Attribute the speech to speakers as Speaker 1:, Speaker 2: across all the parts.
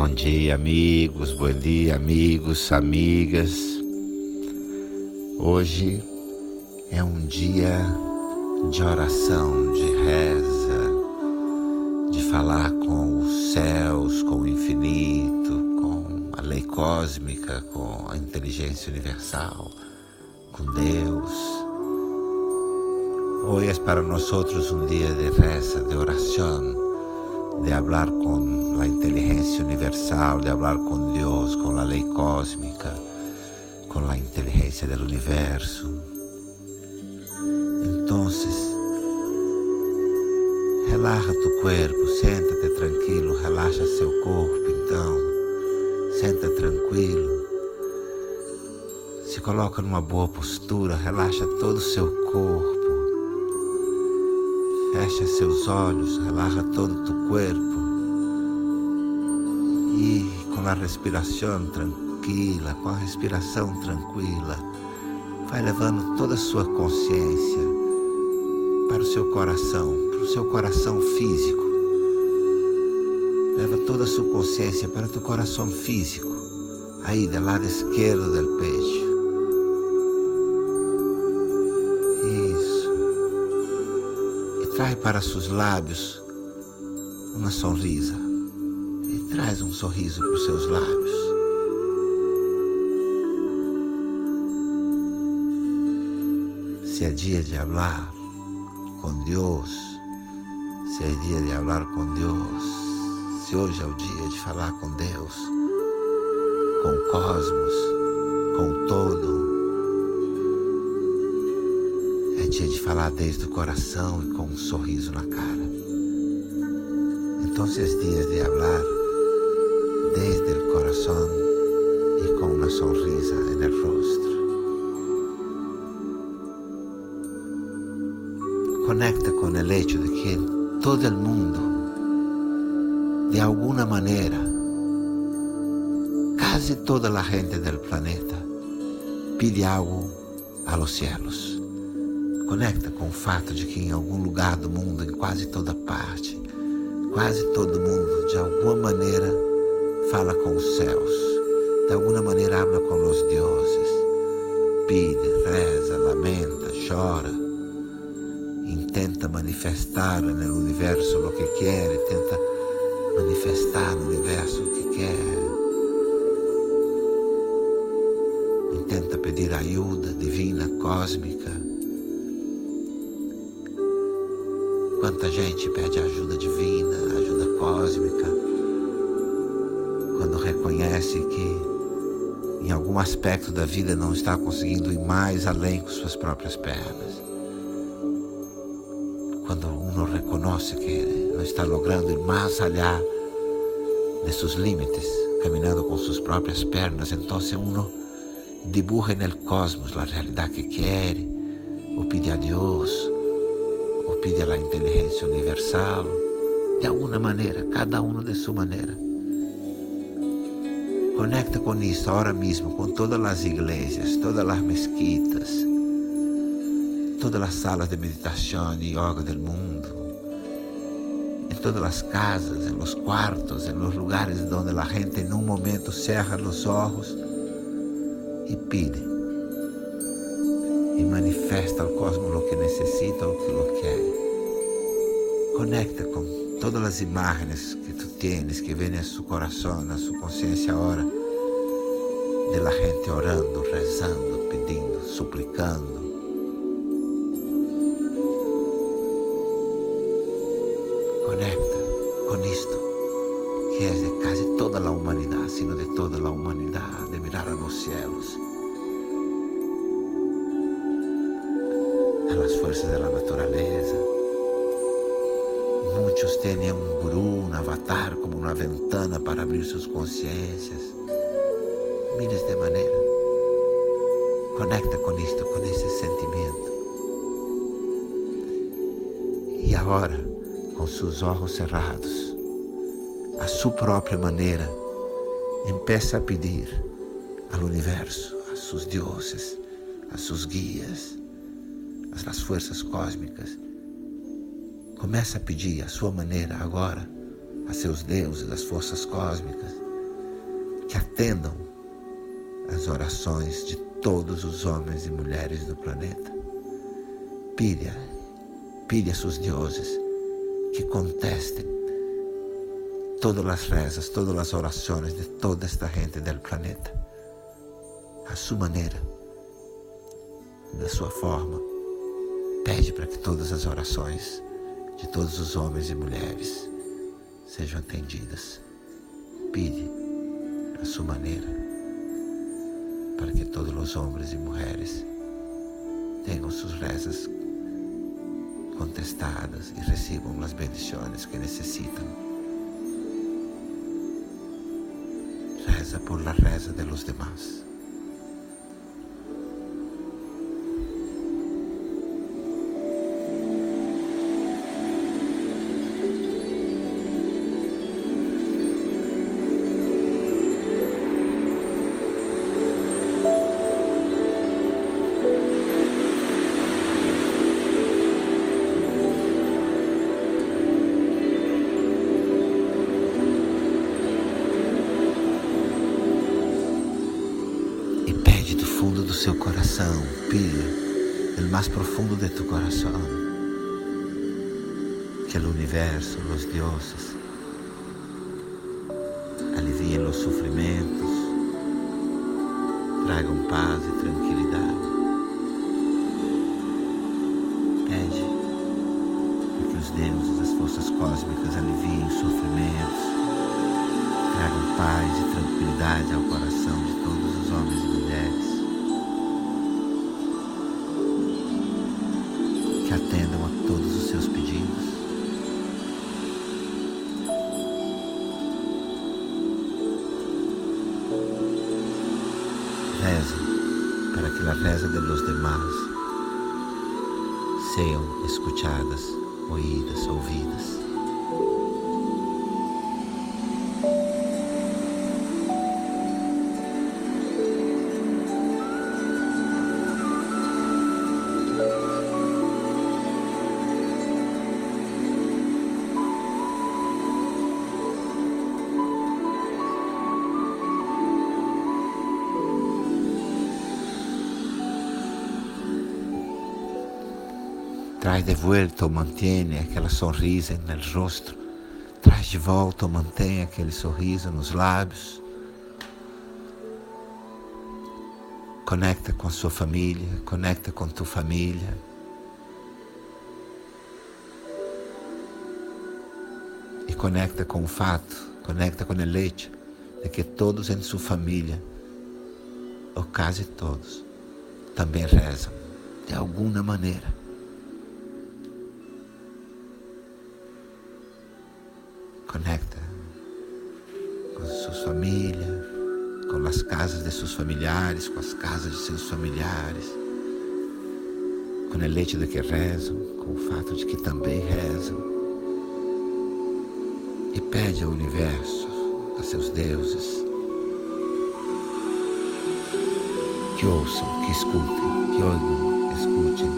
Speaker 1: Bom dia, amigos, bom dia, amigos, amigas. Hoje é um dia de oração, de reza, de falar com os céus, com o infinito, com a lei cósmica, com a inteligência universal, com Deus. Hoje é para nós um dia de reza, de oração de hablar con la inteligencia universal, de hablar con Dios, con la ley cósmica, con la inteligencia del universo. Entonces, relaja tu cuerpo, senta-te tranquilo, relaxa seu corpo, então, senta tranquilo. Se coloca numa boa postura, relaxa todo o seu corpo. Fecha seus olhos, relaja todo tu corpo e com a respiração tranquila, com a respiração tranquila, vai levando toda a sua consciência para o seu coração, para o seu coração físico. Leva toda a sua consciência para o teu coração físico, aí do lado esquerdo do peito. Traz para seus lábios uma sorrisa. Traz um sorriso para os seus lábios. Se é dia de falar com Deus, se é dia de falar com Deus, se hoje é o dia de falar com Deus, com o cosmos, com o todo, dia de falar desde o coração e com um sorriso na cara. Então, é dias de falar Conecta com o hecho de que todo o mundo, de alguma maneira, quase toda a gente do planeta, pide algo a los cielos. Conecta com o fato de que em algum lugar do mundo, em quase toda parte, quase todo mundo, de alguma maneira, fala com os céus, de alguma maneira habla com os deuses, pide, reza, lamenta, chora, intenta manifestar no universo o que quer, tenta manifestar no universo o que quer. Intenta pedir ajuda divina, cósmica Quanta gente pede ajuda divina, ajuda cósmica, quando reconhece que em algum aspecto da vida não está conseguindo ir mais além com suas próprias pernas. Quando uno reconhece que está logrando ir mais allá de seus limites, caminhando com suas próprias pernas, então uno dibuja no cosmos a realidade que quer, ou pede a Deus pide a la universal, de alguma maneira, cada um de sua maneira. Conecta com isso agora mesmo, com todas as igrejas, todas as mesquitas, todas as salas de meditação e yoga do mundo, em todas as casas, em los quartos, em los lugares onde a gente em um momento cerra os olhos e pide e manifesta ao cosmos o que necessita, o que lo quer. Conecta com todas as imagens que tu tens, que vêm a seu coração, na sua consciência agora, de la gente orando, rezando, pedindo, suplicando. Com isto, que é de quase toda a humanidade, sino de toda a humanidade, de mirar a los cielos a las fuerzas de la naturaleza. Muitos têm um guru, um avatar, como uma ventana para abrir suas consciências. Mira de maneira. Conecta com isto, com esse sentimento. E agora, com seus olhos cerrados, a sua própria maneira, empeça a pedir ao universo, a seus deuses, a seus guias, as forças cósmicas. Começa a pedir a sua maneira agora a seus deuses, as forças cósmicas, que atendam as orações de todos os homens e mulheres do planeta. Pide, pide a seus deuses que contestem todas as rezas, todas as orações de toda esta gente do planeta, a sua maneira, da sua forma. Pede para que todas as orações de todos os homens e mulheres sejam atendidas. Pede a sua maneira para que todos os homens e mulheres tenham suas rezas contestadas e recebam as bendições que necessitam. Reza por la reza de los demás. Seu coração, pide el mais profundo de tu coração, que o universo, os deuses, aliviem os sofrimentos, tragam paz e tranquilidade. Pede para que os deuses, as forças cósmicas aliviem os sofrimentos, tragam paz e tranquilidade ao coração de todos os homens e mulheres. Atendam a todos os seus pedidos. Reza para que a reza de los demás sejam escuchadas, oídas, ouvidas. Traz de volta ou mantém aquela sorriso no rosto. Traz de volta ou mantém aquele sorriso nos lábios. Conecta com a sua família, conecta com tua família. E conecta com o fato, conecta com o leite de que todos em sua família, ou quase todos, também rezam de alguma maneira. Conecta com suas famílias, com as casas de seus familiares, com as casas de seus familiares, com o leite de que rezam, com o fato de que também rezam. E pede ao universo, a seus deuses, que ouçam, que escutem, que oigam, escutem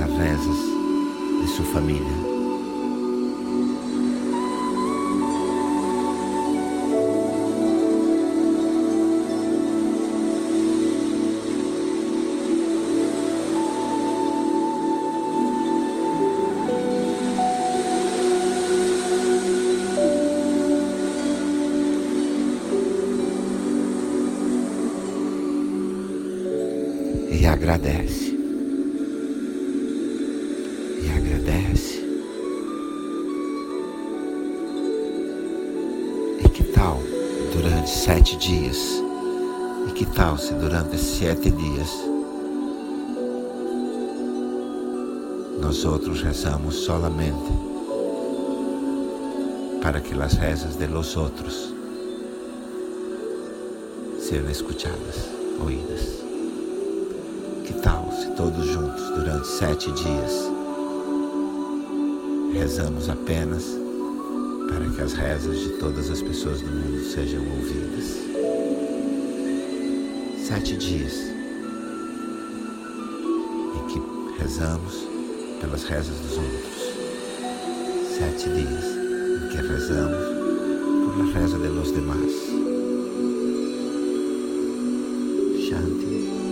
Speaker 1: as rezas de sua família. Agradece. E agradece. E que tal durante sete dias? E que tal se durante sete dias nós outros rezamos solamente para que as rezas de los outros sejam escutadas, oídas? Se todos juntos, durante sete dias, rezamos apenas para que as rezas de todas as pessoas do mundo sejam ouvidas? Sete dias em que rezamos pelas rezas dos outros. Sete dias em que rezamos por la reza de los demás. Shanti.